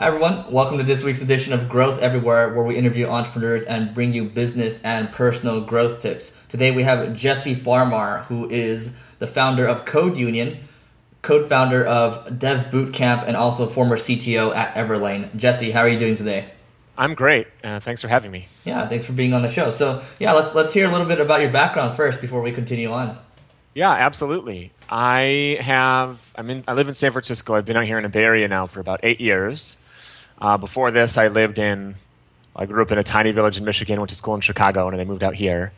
Hi, everyone. Welcome to this week's edition of Growth Everywhere, where we interview entrepreneurs and bring you business and personal growth tips. Today, we have Jesse Farmer, who is the founder of Code Union, co founder of Dev Bootcamp, and also former CTO at Everlane. Jesse, how are you doing today? I'm great. Uh, thanks for having me. Yeah, thanks for being on the show. So, yeah, let's, let's hear a little bit about your background first before we continue on. Yeah, absolutely. I have. I'm in. I live in San Francisco. I've been out here in the Bay Area now for about eight years. Uh, before this, I lived in. I grew up in a tiny village in Michigan. Went to school in Chicago, and then I moved out here.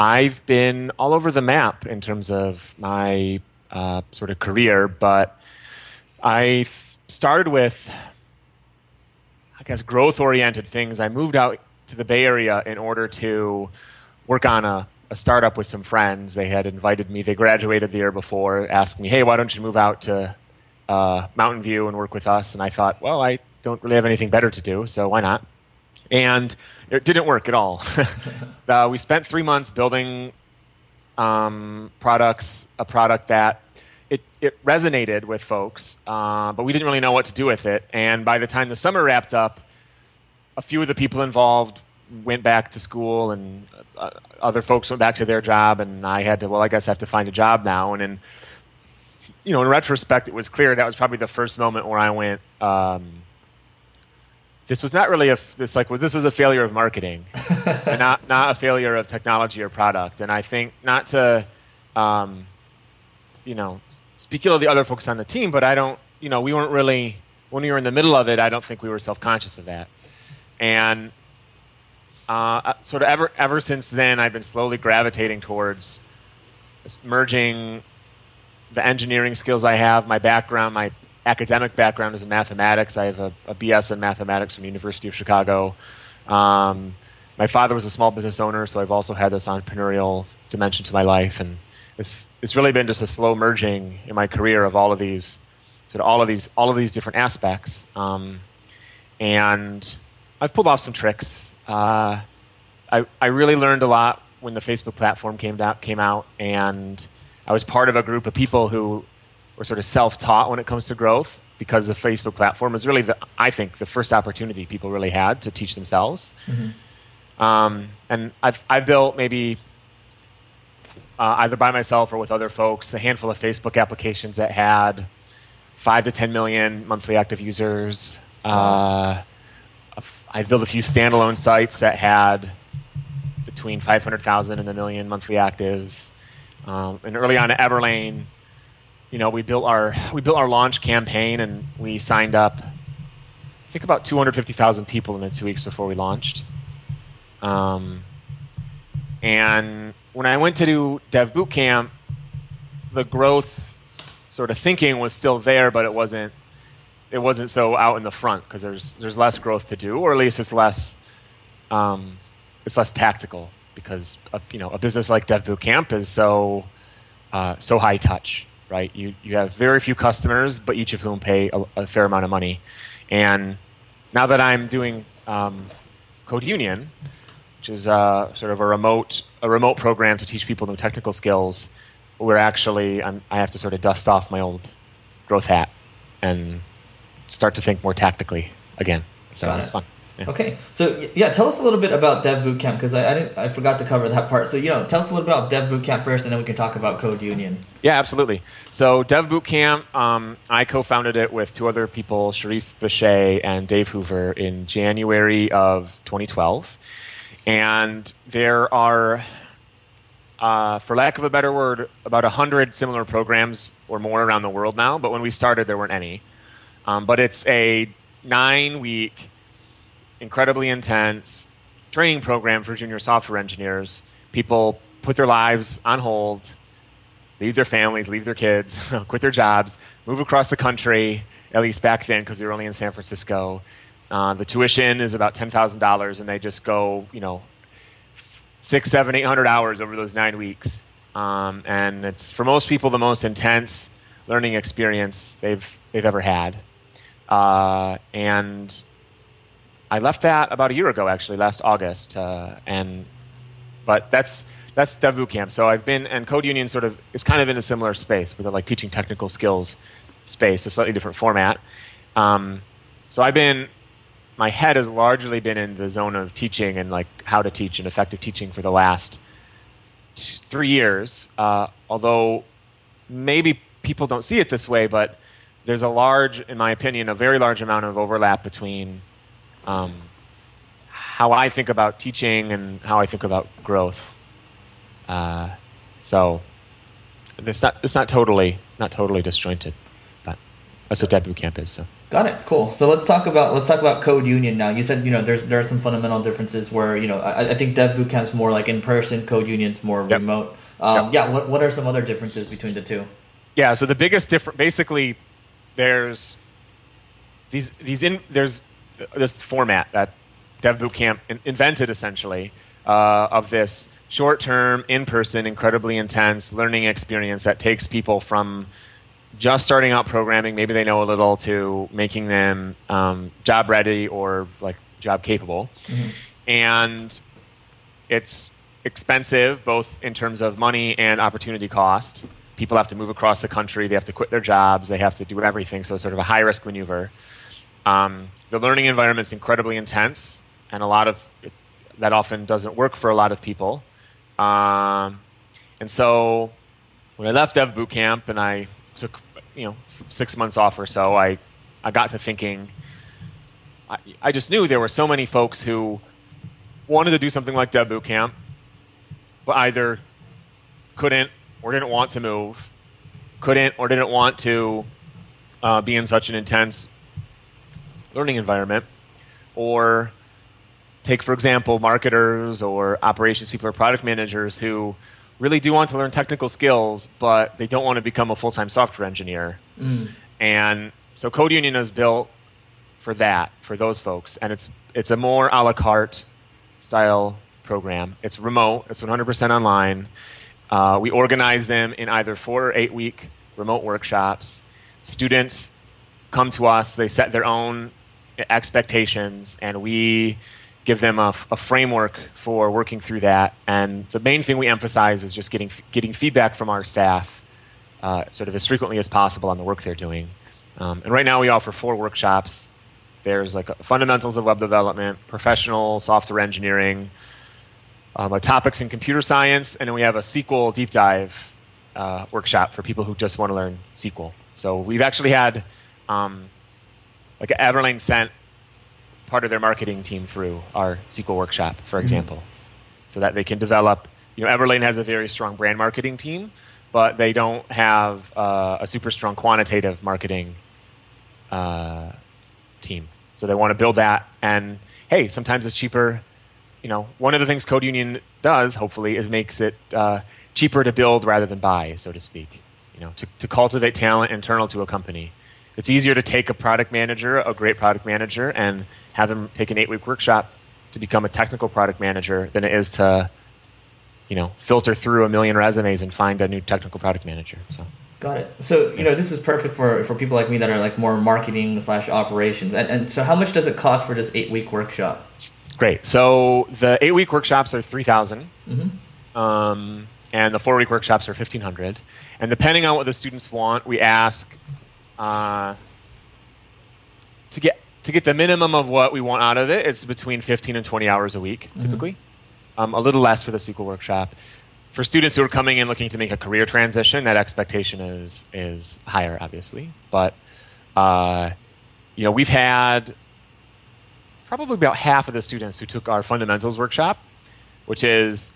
I've been all over the map in terms of my uh, sort of career, but I started with, I guess, growth-oriented things. I moved out to the Bay Area in order to work on a a startup with some friends. They had invited me. They graduated the year before, asked me, "Hey, why don't you move out to uh, Mountain View and work with us?" And I thought, well, I don't really have anything better to do, so why not? And it didn't work at all. uh, we spent three months building um, products, a product that it, it resonated with folks, uh, but we didn't really know what to do with it. And by the time the summer wrapped up, a few of the people involved went back to school and uh, other folks went back to their job and I had to well I guess I have to find a job now and in you know in retrospect it was clear that was probably the first moment where I went um, this was not really a this like well, this was a failure of marketing and not not a failure of technology or product. And I think not to um, you know speak ill of the other folks on the team but I don't you know we weren't really when we were in the middle of it I don't think we were self conscious of that. And uh, uh, sort of ever ever since then, I've been slowly gravitating towards merging the engineering skills I have, my background, my academic background is in mathematics. I have a, a BS in mathematics from University of Chicago. Um, my father was a small business owner, so I've also had this entrepreneurial dimension to my life, and it's it's really been just a slow merging in my career of all of these sort of all of these all of these different aspects. Um, and I've pulled off some tricks. Uh, I, I really learned a lot when the Facebook platform came out, came out, and I was part of a group of people who were sort of self-taught when it comes to growth because the Facebook platform was really the I think the first opportunity people really had to teach themselves. Mm-hmm. Um, and I've I've built maybe uh, either by myself or with other folks a handful of Facebook applications that had five to ten million monthly active users. Uh, I built a few standalone sites that had between 500,000 and a million monthly actives. Um, and early on at Everlane, you know, we built our we built our launch campaign and we signed up, I think about 250,000 people in the two weeks before we launched. Um, and when I went to do Dev Bootcamp, the growth sort of thinking was still there, but it wasn't it wasn't so out in the front because there's there's less growth to do, or at least it's less um, it's less tactical because a, you know a business like Dev Bootcamp is so uh, so high touch, right? You you have very few customers, but each of whom pay a, a fair amount of money. And now that I'm doing um, Code Union, which is uh, sort of a remote a remote program to teach people new technical skills, we're actually I'm, I have to sort of dust off my old growth hat and start to think more tactically again. So Got it's it. fun. Yeah. Okay, so yeah, tell us a little bit about Dev Bootcamp because I I, didn't, I forgot to cover that part. So you know, tell us a little bit about Dev Bootcamp first, and then we can talk about Code Union. Yeah, absolutely. So Dev Bootcamp, um, I co-founded it with two other people, Shereef Bishay and Dave Hoover, in January of 2012, and there are. Uh, for lack of a better word, about 100 similar programs or more around the world now, but when we started, there weren't any. Um, but it's a nine week, incredibly intense training program for junior software engineers. People put their lives on hold, leave their families, leave their kids, quit their jobs, move across the country, at least back then because we were only in San Francisco. Uh, the tuition is about $10,000 and they just go, you know, six, seven, eight hundred hours over those nine weeks. Um, and it's for most people the most intense learning experience they've, they've ever had. Uh, and I left that about a year ago, actually, last August. Uh, and but that's that's Dev Bootcamp. So I've been and Code Union sort of is kind of in a similar space with a like teaching technical skills space, a slightly different format. Um, so I've been my head has largely been in the zone of teaching and like how to teach and effective teaching for the last t- three years. Uh, although maybe people don't see it this way, but there's a large, in my opinion, a very large amount of overlap between um, how I think about teaching and how I think about growth. Uh, so it's not it's not totally not totally disjointed, but that's what Dev Bootcamp is. So. Got it. Cool. So let's talk about let's talk about Code Union now. You said you know there's there are some fundamental differences where you know I, I think Dev Bootcamp's more like in person, Code Union's more yep. remote. Um, yep. Yeah. What what are some other differences between the two? Yeah. So the biggest difference, basically, there's these these in there's this format that Dev Bootcamp invented essentially uh, of this short-term, in-person, incredibly intense learning experience that takes people from just starting out programming, maybe they know a little, to making them um, job ready or like job capable, mm-hmm. and it's expensive both in terms of money and opportunity cost. People have to move across the country. They have to quit their jobs. They have to do everything. So it's sort of a high risk maneuver. Um, the learning environment is incredibly intense, and a lot of that often doesn't work for a lot of people. Um, and so when I left Dev Bootcamp and I took you know six months off or so, I I got to thinking. I, I just knew there were so many folks who wanted to do something like Dev Bootcamp, but either couldn't or didn't want to move, couldn't or didn't want to uh, be in such an intense learning environment, or take, for example, marketers or operations people or product managers who really do want to learn technical skills, but they don't want to become a full time software engineer. Mm. And so Code Union is built for that, for those folks. And it's, it's a more a la carte style program. It's remote, it's 100% online. Uh, we organize them in either four or eight week remote workshops. Students come to us, they set their own expectations, and we give them a, a, framework for working through that. And the main thing we emphasize is just getting, getting feedback from our staff uh, sort of as frequently as possible on the work they're doing. Um, and right now we offer four workshops. There's like fundamentals of web development, professional software engineering, um, topics in computer science, and then we have a SQL deep dive uh, workshop for people who just want to learn SQL. So we've actually had um, like Everlane sent part of their marketing team through our SQL workshop, for mm-hmm. example, mm-hmm. so that they can develop. You know, Everlane has a very strong brand marketing team, but they don't have uh, a super strong quantitative marketing uh, team. So they want to build that. And hey, sometimes it's cheaper. You know, one of the things Code Union does, hopefully, is makes it uh, cheaper to build rather than buy, so to speak. You know, to, to cultivate talent internal to a company. It's easier to take a product manager, a great product manager, and have them take an eight week workshop to become a technical product manager than it is to, you know, filter through a million resumes and find a new technical product manager. So. Got it. So you know this is perfect for, for people like me that are like more marketing slash operations. And, and so how much does it cost for this eight week workshop? Great. So the eight week workshops are three thousand, mm mm-hmm. um, and the four week workshops are fifteen hundred. And depending on what the students want, we ask uh, to get to get the minimum of what we want out of it, it's between 15 and 20 hours a week, mm-hmm. typically. Mm-hmm. Um, a little less for the SQL workshop. For students who are coming in looking to make a career transition, that expectation is is higher, obviously. But uh, you know, we've had probably about half of the students who took our fundamentals workshop, which is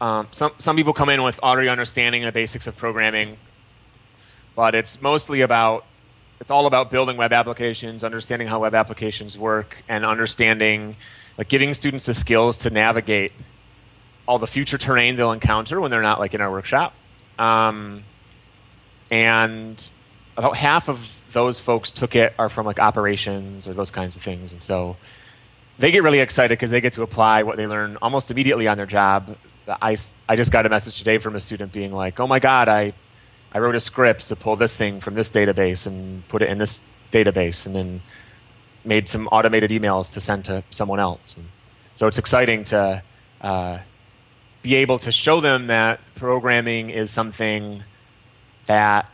um, some some people come in with already understanding the basics of programming, but it's mostly about it's all about building web applications, understanding how web applications work, and understanding, like giving students the skills to navigate all the future terrain they'll encounter when they're not like in our workshop. Um, and about half of those folks took it are from like operations or those kinds of things, and so they get really excited because they get to apply what they learn almost immediately on their job. I, I just got a message today from a student being like, "Oh my God, I I wrote a script to pull this thing from this database and put it in this database, and then made some automated emails to send to someone else. And so it's exciting to uh, be able to show them that programming is something that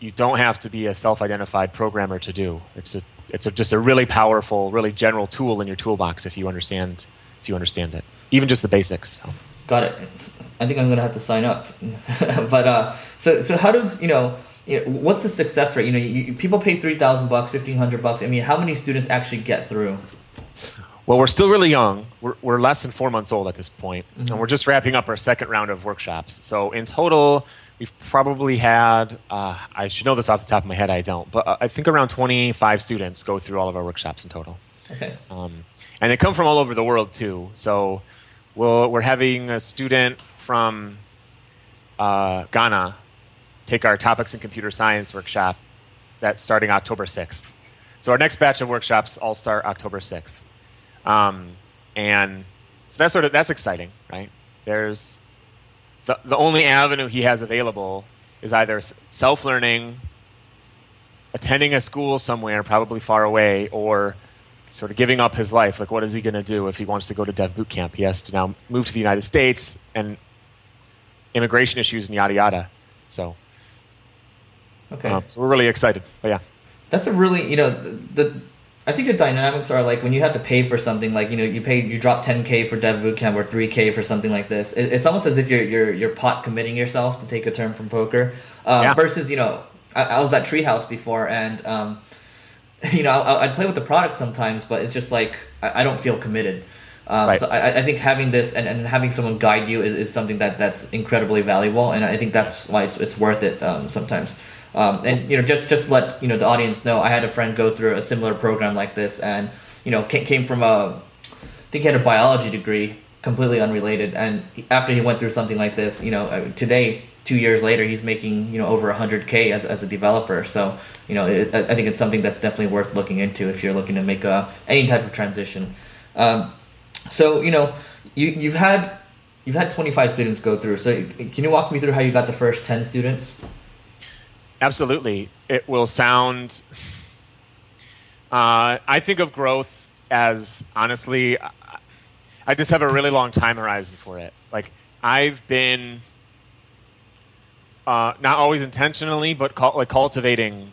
you don't have to be a self-identified programmer to do. It's a it's a, just a really powerful, really general tool in your toolbox if you understand if you understand it, even just the basics. So. Got it. I think I'm gonna have to sign up. but uh, so so how does you know? You know, what's the success rate? You know, you, people pay three thousand bucks, fifteen hundred bucks. I mean, how many students actually get through? Well, we're still really young. We're, we're less than four months old at this point, mm-hmm. and we're just wrapping up our second round of workshops. So in total, we've probably had uh, I should know this off the top of my head. I don't, but uh, I think around twenty five students go through all of our workshops in total. Okay. Um, and they come from all over the world too. So we'll, we're having a student from uh, Ghana take our topics in computer science workshop that's starting October 6th. So our next batch of workshops all start October 6th. Um, and so that's sort of that's exciting, right? There's the, the only avenue he has available is either self-learning, attending a school somewhere, probably far away, or sort of giving up his life. Like, what is he going to do if he wants to go to Dev Boot Camp? He has to now move to the United States and immigration issues and yada yada. So, okay. Um, so we're really excited. But yeah, that's a really you know the, the, I think the dynamics are like when you have to pay for something like you know you pay you drop 10k for Dev Boot Camp or 3k for something like this. It, it's almost as if you're you're you're pot committing yourself to take a term from poker um, yeah. versus you know I, I, was at Treehouse before and. Um, you know, I, would play with the product sometimes, but it's just like I, I don't feel committed. Um, right. So I, I, think having this and, and having someone guide you is, is something that that's incredibly valuable, and I think that's why it's, it's worth it um, sometimes. Um, and you know, just just let you know the audience know. I had a friend go through a similar program like this, and you know, came, from a, I think he had a biology degree, completely unrelated. And after he went through something like this, you know, uh, today two years later, he's making you know over 100k as, as a developer. So you know, it, I think it's something that's definitely worth looking into if you're looking to make a, any type of transition. Um, so you know, you you've had you've had 25 students go through. So can you walk me through how you got the first 10 students? Absolutely, it will sound. Uh, I think of growth as honestly, I just have a really long time horizon for it. Like I've been uh, not always intentionally, but like cultivating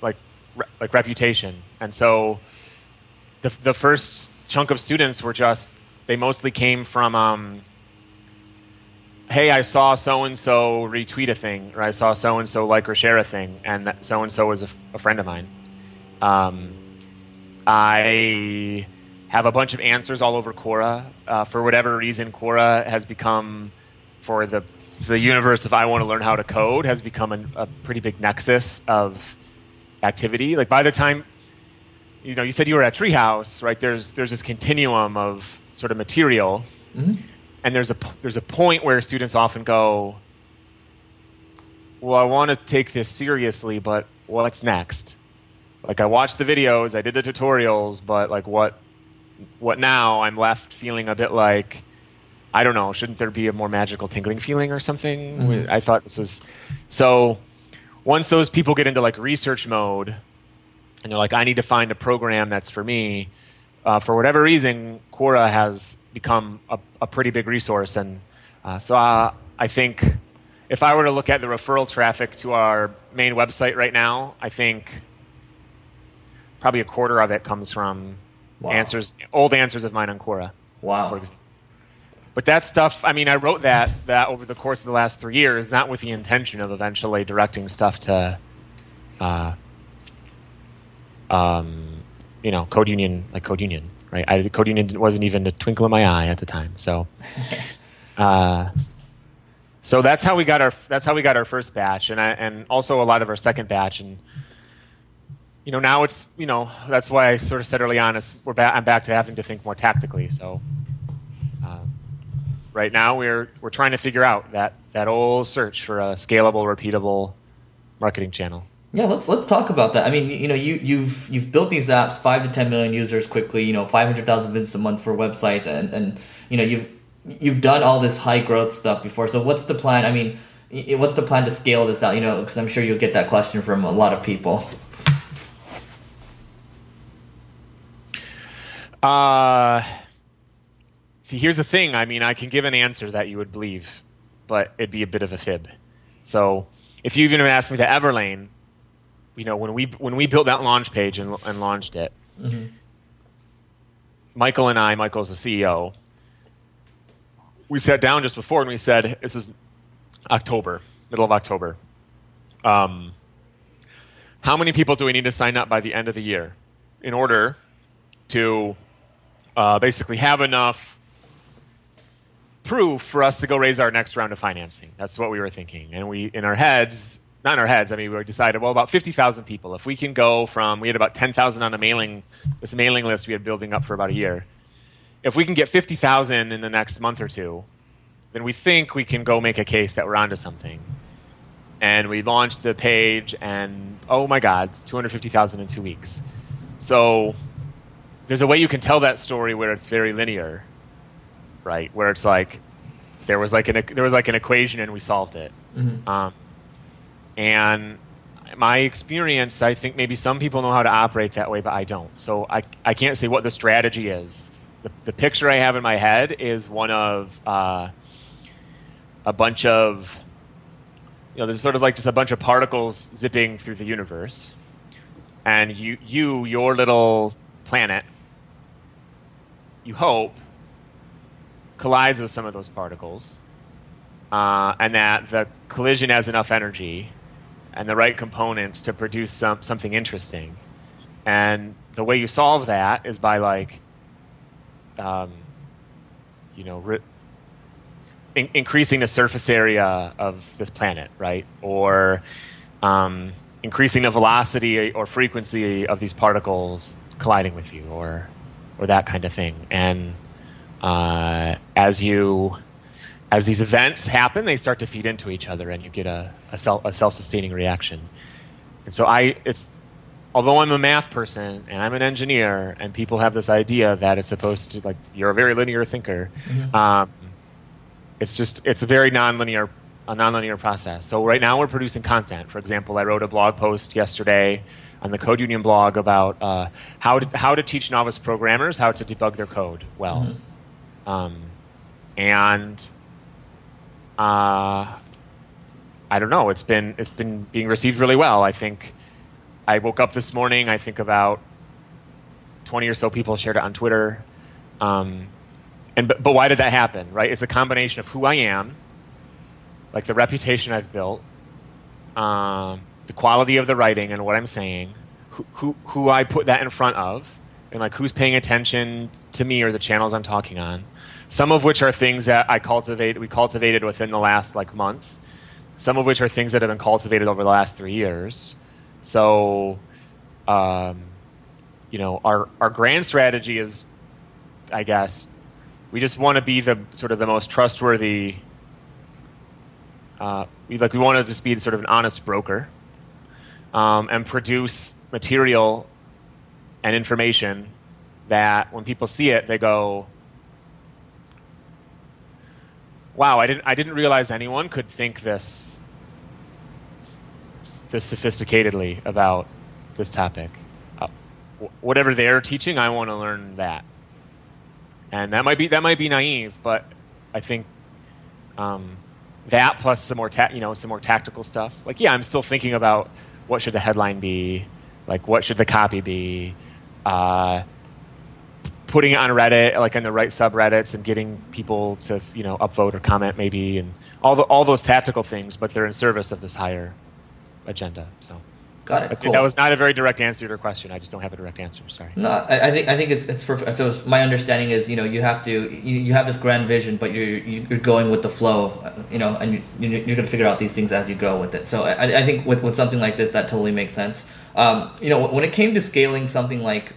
like re- like reputation. And so the the first chunk of students were just they mostly came from um, hey, I saw so and so retweet a thing, or I saw so and so like or share a thing, and so and so was a, a, friend of mine. Um, I have a bunch of answers all over Quora. Uh, for whatever reason, Quora has become for the the universe if I want to learn how to code has become a pretty big nexus of activity. Like by the time you know, you said you were at Treehouse, right? There's there's this continuum of sort of material, mm-hmm. and there's a there's a point where students often go, "Well, I want to take this seriously, but what's next?" Like I watched the videos, I did the tutorials, but like what what now? I'm left feeling a bit like I don't know. Shouldn't there be a more magical tingling feeling or something? Mm-hmm. I thought this was so. Once those people get into like research mode, and they're like, I need to find a program that's for me. Uh, for whatever reason, Quora has become a, a pretty big resource, and uh, so uh, I think if I were to look at the referral traffic to our main website right now, I think probably a quarter of it comes from wow. answers, old answers of mine on Quora. Wow. For example but that stuff i mean i wrote that that over the course of the last three years not with the intention of eventually directing stuff to uh, um, you know code union like code union right I, code union wasn't even a twinkle in my eye at the time so uh, so that's how we got our that's how we got our first batch and I, and also a lot of our second batch and you know now it's you know that's why I sort of said early on is we're back I'm back to having to think more tactically so right now we're we're trying to figure out that that old search for a scalable, repeatable marketing channel. Yeah, let's let's talk about that. I mean, you know, you you've you've built these apps, five to ten million users quickly. You know, five hundred thousand visits a month for websites, and and you know you've you've done all this high growth stuff before. So what's the plan? I mean, what's the plan to scale this out? You know, because I'm sure you'll get that question from a lot of people. Uh here's the thing. I mean, I can give an answer that you would believe, but it'd be a bit of a fib. So, if you even asked me to Everlane, you know, when we when we built that launch page and, and launched it, mm-hmm. Michael and I, Michael's the CEO, we sat down just before and we said, "This is October, middle of October. Um, how many people do we need to sign up by the end of the year in order to uh, basically have enough proof for us to go raise our next round of financing. That's what we were thinking. And we, in our heads, not in our heads, I mean, we decided, well, about 50,000 people. If we can go from, we had about 10,000 on a mailing, this mailing list we had building up for about a year. If we can get 50,000 in the next month or two, then we think we can go make a case that we're onto something. And we launched the page, and oh my God, 250,000 in two weeks. So there's a way you can tell that story where it's very linear right? Where it's like there was like an there was like an equation and we solved it. Mm-hmm. Um, and my experience, I think maybe some people know how to operate that way, but I don't. So I I can't say what the strategy is. The, the picture I have in my head is one of uh, a bunch of you know, there's sort of like just a bunch of particles zipping through the universe, and you you your little planet, you hope collides with some of those particles, uh, and that the collision has enough energy and the right components to produce some, something interesting. And the way you solve that is by like, um, you know, re- in- increasing the surface area of this planet, right? Or um, increasing the velocity or frequency of these particles colliding with you, or or that kind of thing. And uh, as you as these events happen, they start to feed into each other, and you get a, a, self, a self-sustaining reaction. And so I, it's although I'm a math person and I'm an engineer, and people have this idea that it's supposed to like you're a very linear thinker. Mm-hmm. Um, it's just it's a very nonlinear a nonlinear process. So right now we're producing content. For example, I wrote a blog post yesterday on the Code Union blog about uh, how to how to teach novice programmers how to debug their code well. Mm-hmm. Um, and uh, I don't know. It's been it's been being received really well. I think I woke up this morning. I think about twenty or so people shared it on Twitter. Um, and but, but why did that happen? Right? It's a combination of who I am, like the reputation I've built, um, the quality of the writing and what I'm saying, who, who who I put that in front of, and like who's paying attention to me or the channels I'm talking on some of which are things that I cultivate, we cultivated within the last like months. Some of which are things that have been cultivated over the last three years. So, um, you know, our our grand strategy is, I guess, we just want to be the sort of the most trustworthy. Uh, we like we want to just be sort of an honest broker, um, and produce material and information that when people see it, they go, wow, I didn't I didn't realize anyone could think this this sophisticatedly about this topic. Uh, whatever they're teaching, I want to learn that. And that might be that might be naive, but I think um, that plus some more ta- you know some more tactical stuff. Like yeah, I'm still thinking about what should the headline be, like what should the copy be. Uh, putting it on Reddit, like on the right subreddits, and getting people to you know upvote or comment maybe, and all the all those tactical things, but they're in service of this higher agenda. So. Got it. Cool. That was not a very direct answer to your question. I just don't have a direct answer. Sorry. No, I, I think I think it's it's perfect. So it's, my understanding is, you know, you have to you, you have this grand vision, but you're you're going with the flow, you know, and you, you're, you're going to figure out these things as you go with it. So I, I think with with something like this, that totally makes sense. Um, you know, when it came to scaling something like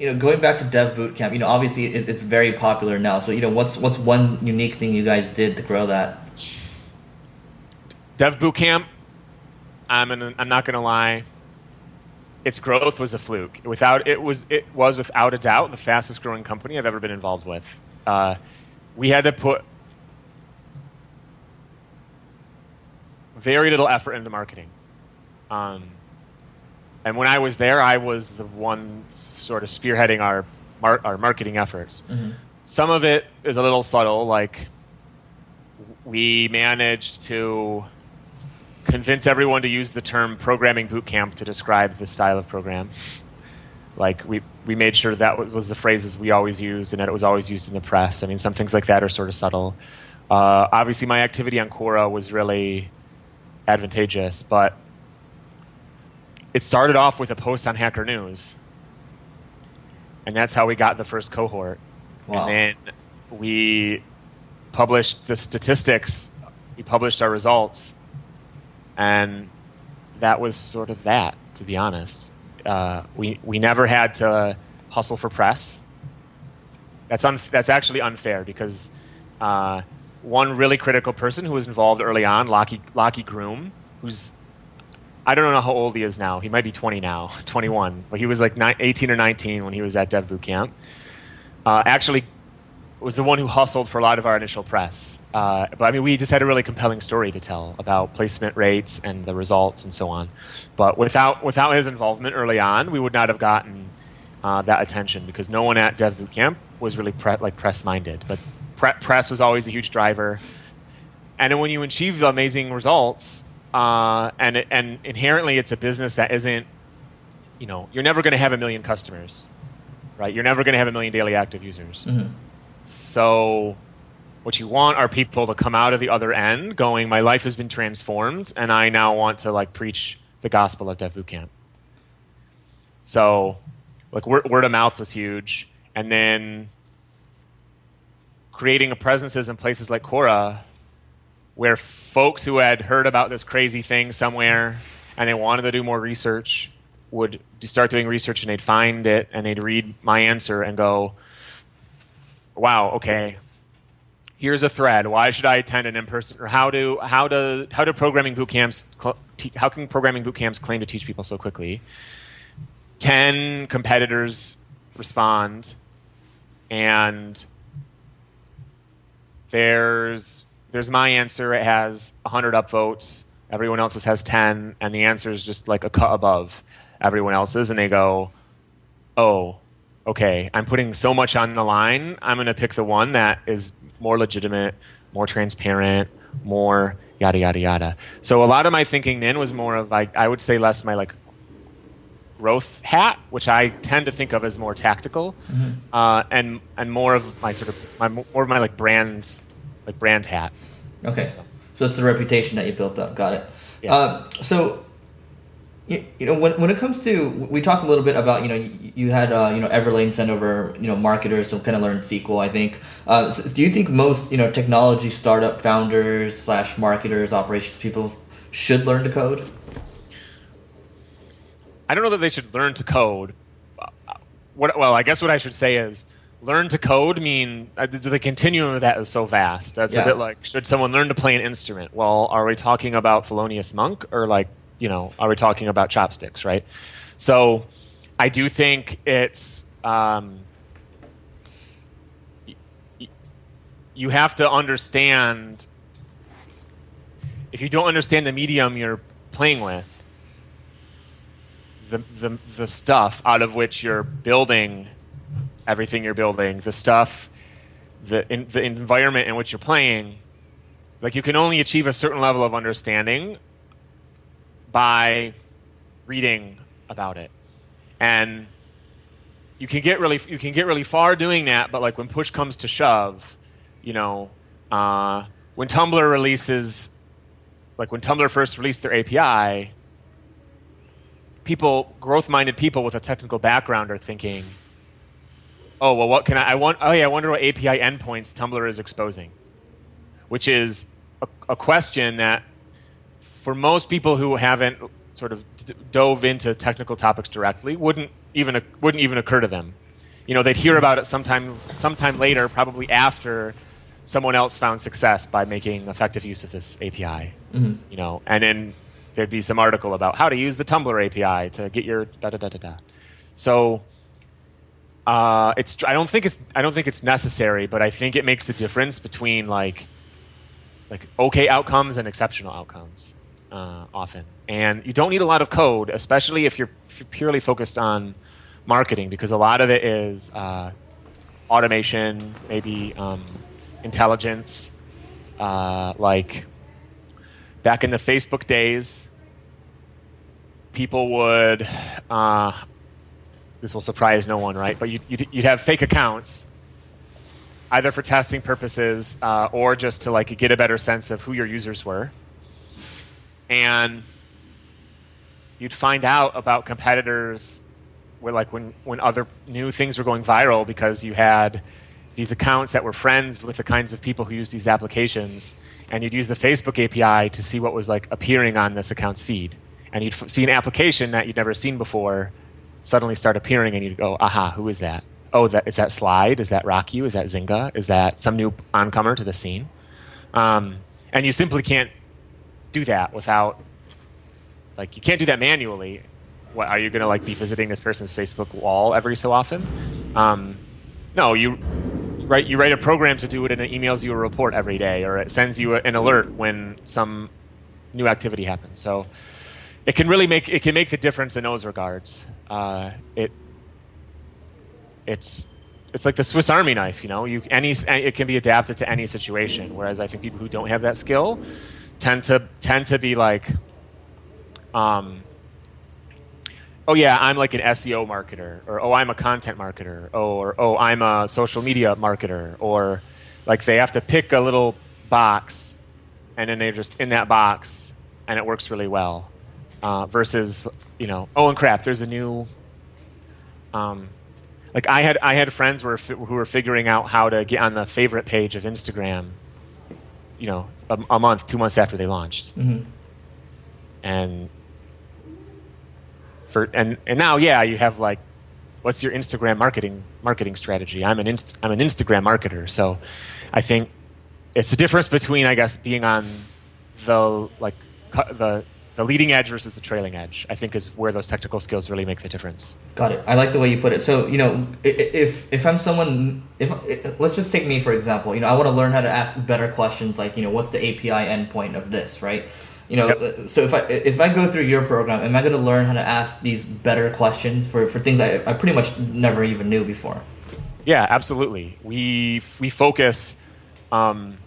you know, going back to Dev Bootcamp, you know, obviously it, it's very popular now. So, you know, what's what's one unique thing you guys did to grow that? Dev Bootcamp, I'm an, I'm not to lie, its growth was a fluke. Without it was it was without a doubt the fastest growing company I've ever been involved with. Uh, we had to put very little effort into marketing. Um, and when I was there, I was the one sort of spearheading our mar- our marketing efforts. Mm-hmm. Some of it is a little subtle, like we managed to convince everyone to use the term programming bootcamp to describe the style of program. Like we we made sure that was the phrases we always used and that it was always used in the press. I mean, some things like that are sort of subtle. Uh, obviously, my activity on Quora was really advantageous, but it started off with a post on Hacker News, and that's how we got the first cohort. Wow. And then we published the statistics, we published our results, and that was sort of that, to be honest. Uh, we, we never had to hustle for press. That's, un- that's actually unfair because uh, one really critical person who was involved early on, Lachy, Lachy Groom, who's I don't know how old he is now. He might be 20 now, 21. But he was like 18 or 19 when he was at Dev Boot Camp. Uh, actually, was the one who hustled for a lot of our initial press. Uh, but I mean, we just had a really compelling story to tell about placement rates and the results and so on. But without without his involvement early on, we would not have gotten uh, that attention because no one at Dev Boot Camp was really pre- like press minded. But pre- press was always a huge driver. And then when you achieve amazing results, uh, and it, and inherently it's a business that isn't, you know, you're never going to have a million customers, right? You're never going to have a million daily active users. Mm-hmm. So, what you want are people to come out of the other end going, my life has been transformed, and I now want to like preach the gospel of Dev Bootcamp. So, like word, word of mouth was huge, and then creating a presences in places like Quora where folks who had heard about this crazy thing somewhere and they wanted to do more research would start doing research and they'd find it and they'd read my answer and go, wow, okay, here's a thread. Why should I attend an in-person? Or how do how do how do programming boot camps how can programming boot camps claim to teach people so quickly? Ten competitors respond, and there's there's my answer. It has 100 upvotes. Everyone else's has 10, and the answer is just like a cut above everyone else's. And they go, oh, okay, I'm putting so much on the line. I'm going to pick the one that is more legitimate, more transparent, more yada yada yada. So a lot of my thinking then was more of like I would say less my like growth hat, which I tend to think of as more tactical, mm-hmm. uh, and and more of my sort of my more of my like brands like brand hat. Okay, so, so it's the reputation that you built up. Got it. Yeah. Uh, so you, you know when, when it comes to we talked a little bit about you know you, you had uh, you know Everlane send over you know marketers to kind of learn SQL. I think. Uh, so do you think most you know technology startup founders slash marketers operations people should learn to code? I don't know that they should learn to code. What, well, I guess what I should say is learn to code I mean uh, the continuum of that is so vast. That's yeah. a bit like should someone learn to play an instrument? Well are we talking about Thelonious Monk or like you know are we talking about chopsticks right? So i do think it's um, you have to understand if you don't understand the medium you're playing with the, the, the stuff out of which you're building everything you're building, the stuff, the in, the environment in which you're playing. Like you can only achieve a certain level of understanding by reading about it, and you can get really you can get really far doing that. But like when push comes to shove, you know, uh, when Tumblr releases, like when Tumblr first released their API, people growth minded people with a technical background are thinking oh well, what can I? I want. Oh yeah, I wonder what API endpoints Tumblr is exposing, which is a, a question that for most people who haven't sort of d- dove into technical topics directly wouldn't even wouldn't even occur to them. You know, they'd hear about it sometime sometime later, probably after someone else found success by making effective use of this API. Mm-hmm. You know, and then there'd be some article about how to use the Tumblr API to get your da da da da da. So uh, it's I don't think it's I don't think it's necessary, but I think it makes a difference between like like okay outcomes and exceptional outcomes uh, often. And you don't need a lot of code, especially if you're, if you're purely focused on marketing, because a lot of it is uh, automation, maybe um, intelligence, uh, like back in the Facebook days, people would. Uh, this will surprise no one, right? But you'd, you'd, you'd have fake accounts, either for testing purposes uh, or just to like get a better sense of who your users were, and you'd find out about competitors where like when when other new things were going viral because you had these accounts that were friends with the kinds of people who use these applications and you'd use the facebook api to see what was like appearing on this account's feed and you'd f- see an application that you'd never seen before suddenly start appearing and you'd go aha who is that oh that is that slide is that RockYou is that zynga is that some new oncomer to the scene um, and you simply can't do that without like you can't do that manually what are you going to like be visiting this person's Facebook wall every so often? Um, no, you write you write a program to do it, and it emails you a report every day, or it sends you an alert when some new activity happens. So it can really make it can make the difference in those regards. Uh, it it's it's like the Swiss Army knife, you know. You any it can be adapted to any situation. Whereas I think people who don't have that skill tend to tend to be like, um, oh yeah, I'm like an SEO marketer, or oh I'm a content marketer, or oh I'm a social media marketer, or like they have to pick a little box, and then they're just in that box, and it works really well. Uh, versus you know, oh and crap, there's a new. Um, like I had I had friends who were, who were figuring out how to get on the favorite page of Instagram, you know, a, a month, two months after they launched, mm-hmm. and for and and now yeah you have like what's your Instagram marketing marketing strategy? I'm an inst- I'm an Instagram marketer, so I think it's the difference between I guess being on the like the the leading edge versus the trailing edge. I think is where those technical skills really make the difference. Got it. I like the way you put it. So you know, if if I'm someone, if let's just take me for example. You know, I want to learn how to ask better questions, like you know, what's the API endpoint of this, right? you know yep. so if i if i go through your program am i going to learn how to ask these better questions for for things i, I pretty much never even knew before yeah absolutely we we focus um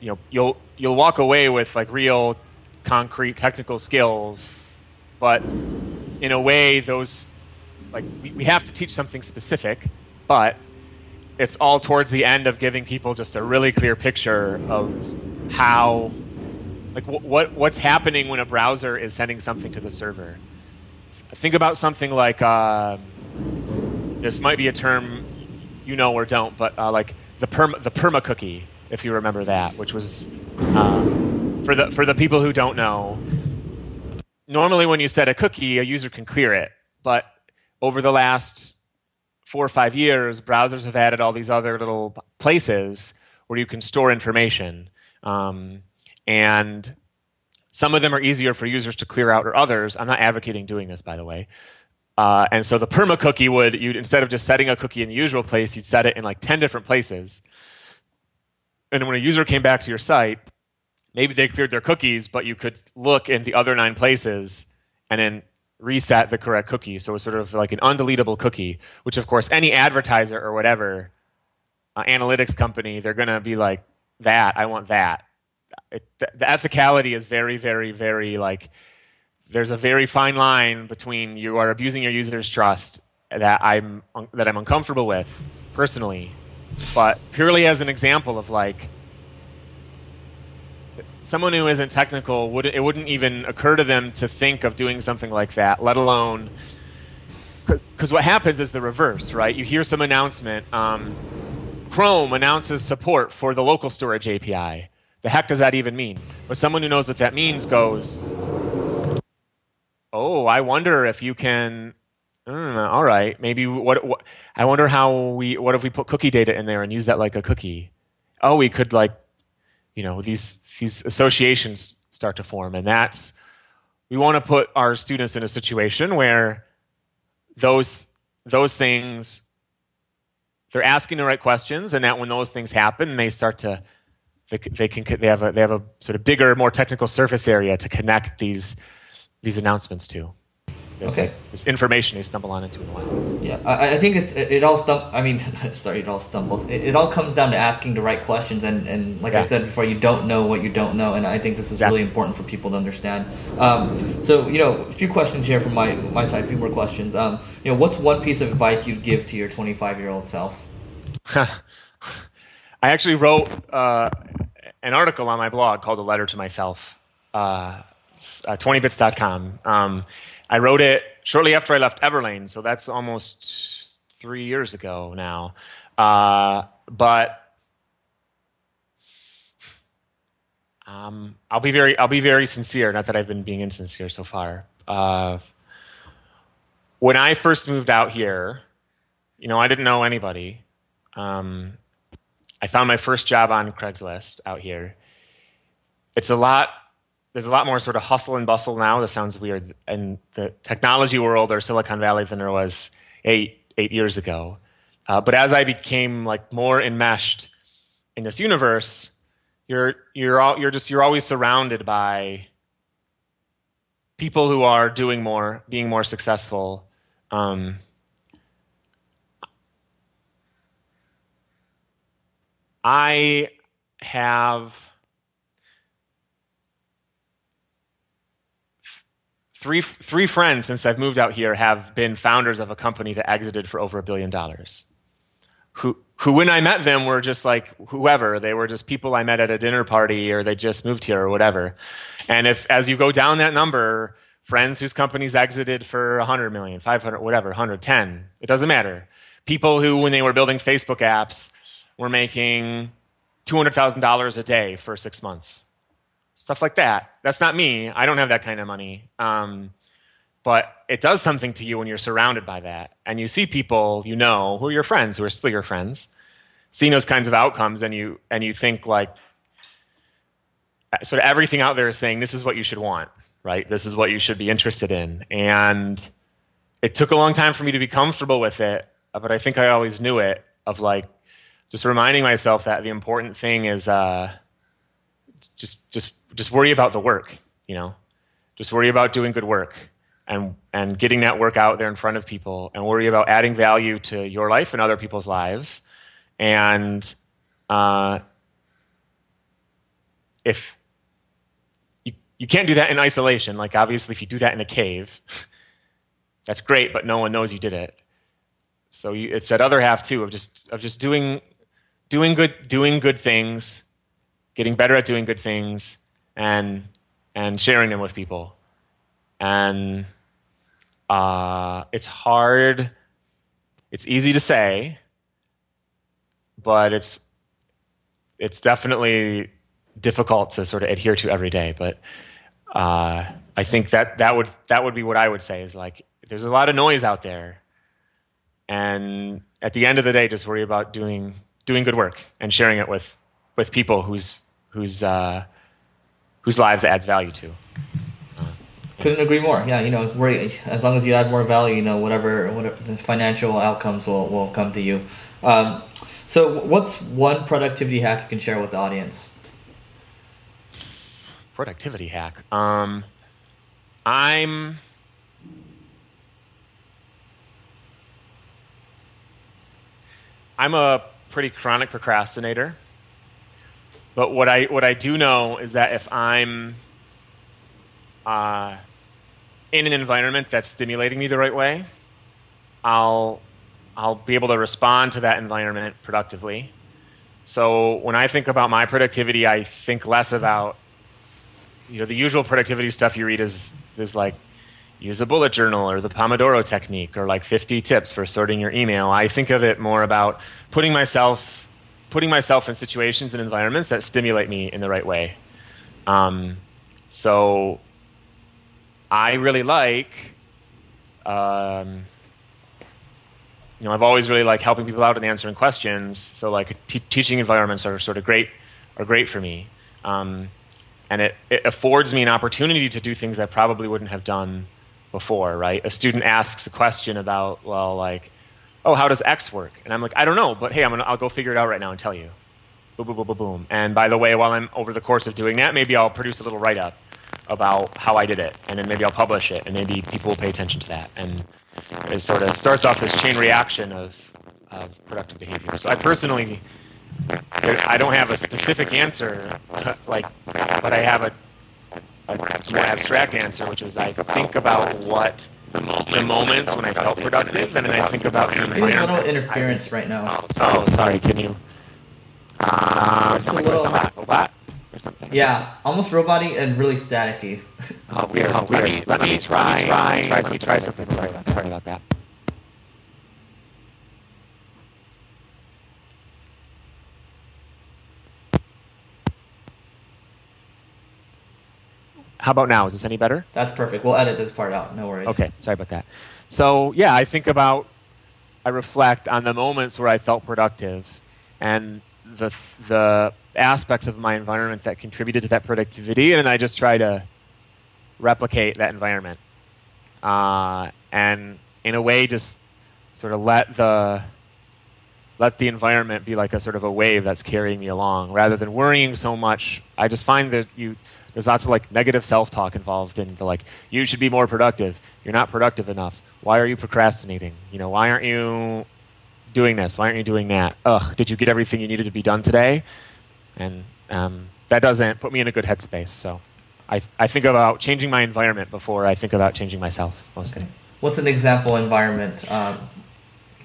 you know you'll you'll walk away with like real concrete technical skills but in a way those like we, we have to teach something specific but it's all towards the end of giving people just a really clear picture of how like what what's happening when a browser is sending something to the server? Think about something like uh, this might be a term you know or don't, but uh, like the perma the perma cookie, if you remember that, which was uh, for the for the people who don't know. Normally, when you set a cookie, a user can clear it, but over the last four or five years, browsers have added all these other little places where you can store information. Um, and some of them are easier for users to clear out or others. I'm not advocating doing this, by the way. Uh, and so the perma cookie would, you'd instead of just setting a cookie in the usual place, you'd set it in like 10 different places. And when a user came back to your site, maybe they cleared their cookies, but you could look in the other nine places and then reset the correct cookie. So it was sort of like an undeletable cookie, which of course any advertiser or whatever uh, analytics company, they're going to be like, that, I want that it, the ethicality is very, very, very like there's a very fine line between you are abusing your users' trust that I'm that I'm uncomfortable with personally, but purely as an example of like someone who isn't technical would it wouldn't even occur to them to think of doing something like that, let alone because what happens is the reverse, right? You hear some announcement. Um, Chrome announces support for the local storage API the heck does that even mean? But someone who knows what that means goes, oh, I wonder if you can. Mm, all right, maybe what, what? I wonder how we. What if we put cookie data in there and use that like a cookie? Oh, we could like, you know, these these associations start to form, and that's we want to put our students in a situation where those those things they're asking the right questions, and that when those things happen, they start to they, they can they have a they have a sort of bigger, more technical surface area to connect these these announcements to. There's Okay. like this information you stumble on into in the wild. Yeah, I, I think it's it, it all stum. I mean, sorry, it all stumbles. It, it all comes down to asking the right questions, and, and like I said before, you don't know what you don't know, and I think this is Exactly. really important for people to understand. Um, so you know, a few questions here from my my side. A few more questions. Um, you know, what's one piece of advice you'd give to your 25 year old self? I actually wrote uh, an article on my blog called "A Letter to Myself," uh, uh, 20bits.com. Um, I wrote it shortly after I left Everlane, so that's almost three years ago now. Uh, but um, I'll be very, I'll be very sincere. Not that I've been being insincere so far. Uh, when I first moved out here, you know, I didn't know anybody. Um, I found my first job on Craigslist out here. It's a lot. There's a lot more sort of hustle and bustle now. This sounds weird in the technology world or Silicon Valley than there was eight eight years ago. Uh, but as I became like more enmeshed in this universe, you're you're all, you're just you're always surrounded by people who are doing more, being more successful. Um, I have three three friends since I've moved out here have been founders of a company that exited for over a billion dollars. Who who when I met them were just like whoever they were just people I met at a dinner party or they just moved here or whatever. And if as you go down that number, friends whose companies exited for 100 million, 500 whatever, 110, it doesn't matter. People who when they were building Facebook apps were making $200,000 a day for 6 months stuff like that. That's not me. I don't have that kind of money. Um, but it does something to you when you're surrounded by that. And you see people you know who are your friends, who are still your friends, seeing those kinds of outcomes, and you, and you think, like, sort of everything out there is saying this is what you should want, right? This is what you should be interested in. And it took a long time for me to be comfortable with it, but I think I always knew it of like just reminding myself that the important thing is uh, just just just worry about the work you know? Just worry about doing good work and and getting that work out there in front of people and worry about adding value to your life and other people's lives. And uh, if you, you can't do that in isolation. Like obviously if you do that in a cave that's great but no one knows you did it. So you, it's that other half too of just of just doing doing good doing good things getting better at doing good things and and sharing them with people. And uh, it's hard. It's easy to say but it's it's definitely difficult to sort of adhere to every day. But uh, i think that that would that would be what i would say is like there's a lot of noise out there. And at the end of the day just worry about doing doing good work and sharing it with with people whose whose uh, whose lives it adds value to. Couldn't agree more. Yeah, you know, as long as you add more value, you know, whatever whatever the financial outcomes will, will come to you. Um, so, what's one productivity hack you can share with the audience? Productivity hack. Um, I'm. I'm a pretty chronic procrastinator. But what I what I do know is that if I'm uh, in an environment that's stimulating me the right way, I'll I'll be able to respond to that environment productively. So when I think about my productivity, I think less about you know the usual productivity stuff you read is is like use a bullet journal or the Pomodoro technique or like 50 tips for sorting your email. I think of it more about putting myself putting myself in situations and environments that stimulate me in the right way. Um, so I really like, um, you know, I've always really liked helping people out and answering questions. So like t- teaching environments are sort of great, are great for me. Um, and it, it affords me an opportunity to do things I probably wouldn't have done before, right? A student asks a question about, well, like, oh, how does X work? And I'm like, I don't know, but hey, I'm gonna, I'll go figure it out right now and tell you. Boom, boom, boom, boom, boom. And by the way, while I'm over the course of doing that, maybe I'll produce a little write up about how I did it, and then maybe I'll publish it, and maybe people will pay attention to that, and it sort of starts off this chain reaction of, of productive behavior. So I personally, I don't have a specific answer, like, but I have a, a more abstract answer, which is I think about what the moments when I felt productive, and then I think about the Getting a little interference right now. Oh, sorry. Can you? Uh, It's a something little- like a robot or something. Yeah, almost roboty and really staticky. Oh, weird. Oh, weird. Let me, let me try. Try. Try, let me try something. Sorry. about- Sorry about that. How about now? Is this any better? That's perfect. We'll edit this part out. No worries. Okay, sorry about that. So yeah, I think about, I reflect on the moments where I felt productive, and the the aspects of my environment that contributed to that productivity, and I just try to replicate that environment, uh, and in a way, just sort of let the let the environment be like a sort of a wave that's carrying me along, rather than worrying so much. I just find that you there's lots of like negative self-talk involved in the like you should be more productive. You're not productive enough. Why are you procrastinating? You know why aren't you doing this? Why aren't you doing that? Ugh did you get everything you needed to be done today? And um, that doesn't put me in a good headspace. So I, I think about changing my environment before i think about changing myself mostly. What's an example environment? Um,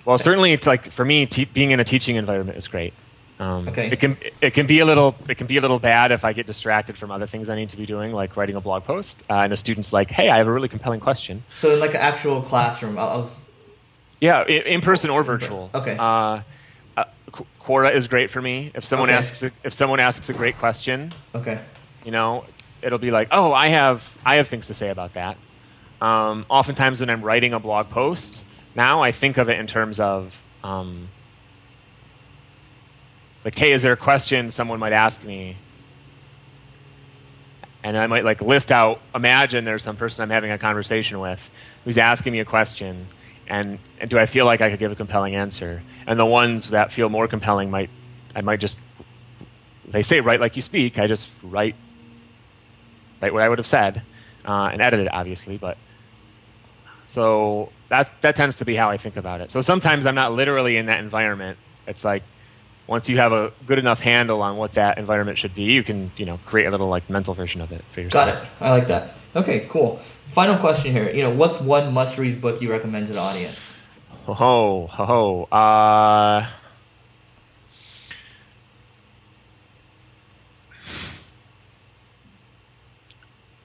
well certainly it's like for me te- being in a teaching environment is great um, Okay. It can it can be a little it can be a little bad if I get distracted from other things I need to be doing, like writing a blog post, uh, and a student's like, "Hey, I have a really compelling question." so in like an actual classroom, I was Yeah, i- in person or virtual. Okay. Uh, uh, Quora is great for me. If someone Okay. asks a, if someone asks a great question, okay. you know, it'll be like, "Oh, I have I have things to say about that." Um, oftentimes, when I'm writing a blog post, now I think of it in terms of um, like, "Hey, is there a question someone might ask me?" And I might like list out. Imagine there's some person I'm having a conversation with who's asking me a question, and, and do I feel like I could give a compelling answer? And the ones that feel more compelling might I might just they say write like you speak. I just write write what I would have said uh, and edit it, obviously. But so that that tends to be how I think about it. So sometimes I'm not literally in that environment. It's like once you have a good enough handle on what that environment should be, you can you know create a little like mental version of it for yourself. Got it. I like that. Okay, cool. Final question here. You know, what's one must-read book you recommend to the audience? Ho ho ho ho. Uh,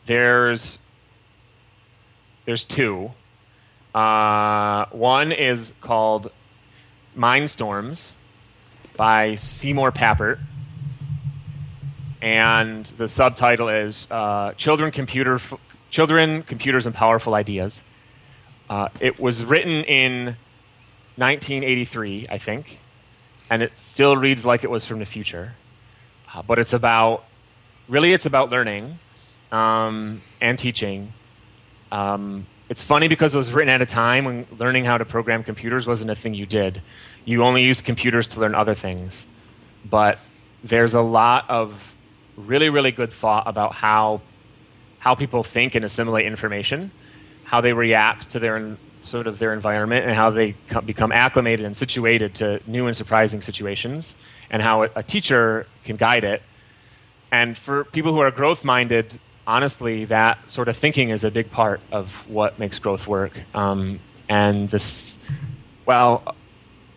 there's there's two. Uh, one is called Mindstorms by Seymour Papert, and the subtitle is uh, "Children, Computer, F- Children, Computers, and Powerful Ideas." Uh, it was written in 1983, I think, and it still reads like it was from the future. Uh, but it's about, really, it's about learning um, and teaching. Um, it's funny because it was written at a time when learning how to program computers wasn't a thing you did. You only used computers to learn other things. But there's a lot of really, really good thought about how how people think and assimilate information, how they react to their sort of their environment, and how they become acclimated and situated to new and surprising situations, and how a, teacher can guide it. And for people who are growth minded, honestly, that sort of thinking is a big part of what makes growth work. Um, and this, well,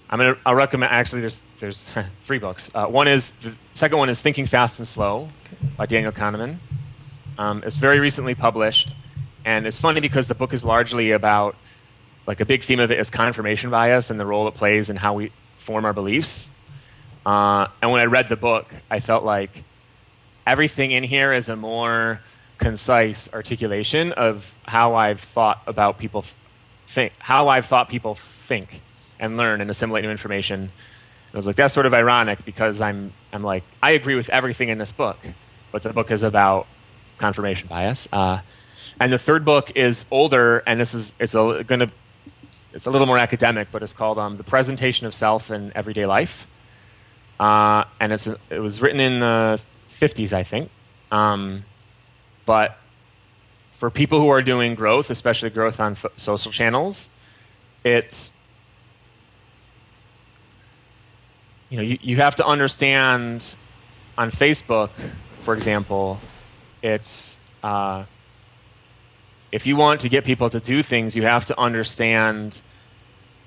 I'm gonna. I'll recommend. Actually, there's there's three books. Uh, one is the second one is Thinking Fast and Slow by Daniel Kahneman. Um, it's very recently published, and it's funny because the book is largely about like a big theme of it is confirmation bias and the role it plays in how we form our beliefs. Uh, and when I read the book, I felt like everything in here is a more concise articulation of how I've thought about people think, how I've thought people think and learn and assimilate new information. I was like, that's sort of ironic because I'm, I'm like, I agree with everything in this book, but the book is about confirmation bias. Uh, and the third book is older, and this is it's a, gonna, it's a little more academic, but it's called um, "The Presentation of Self in Everyday Life," uh, and it's it was written in the 50s, I think. Um, but for people who are doing growth, especially growth on f- social channels, it's you know you, you have to understand on Facebook, for example, it's uh, if you want to get people to do things, you have to understand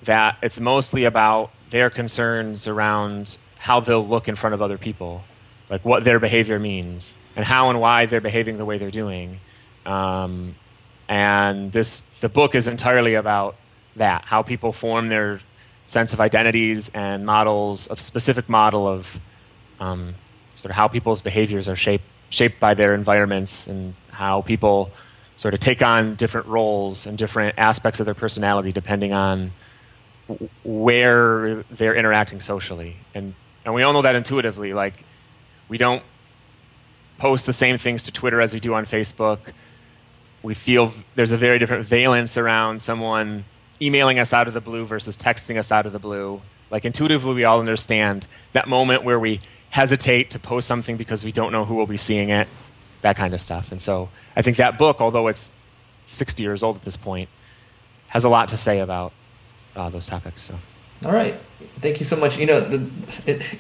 that it's mostly about their concerns around how they'll look in front of other people, like what their behavior means, and how and why they're behaving the way they're doing. Um, and this, the book is entirely about that, how people form their sense of identities and models, a specific model of um, sort of how people's behaviors are shaped shaped by their environments and how people sort of take on different roles and different aspects of their personality depending on where they're interacting socially. And, and we all know that intuitively. Like, we don't post the same things to Twitter as we do on Facebook. We feel there's a very different valence around someone emailing us out of the blue versus texting us out of the blue. Like, intuitively, we all understand that moment where we hesitate to post something because we don't know who will be seeing it, that kind of stuff. And so I think that book, although it's 60 years old at this point, has a lot to say about uh, those topics. So. All right, thank you so much. You know, the, it,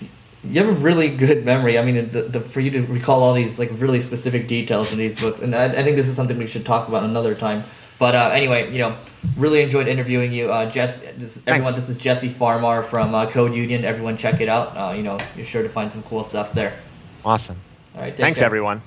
you have a really good memory. I mean, the, the, for you to recall all these like really specific details in these books, and I, I think this is something we should talk about another time. But uh, anyway, you know, really enjoyed interviewing you, uh, Jess. This, everyone, this is Jesse Farmer from uh, CodeUnion. Everyone, check it out. Uh, you know, you're sure to find some cool stuff there. Awesome. All right. Thanks, care. everyone.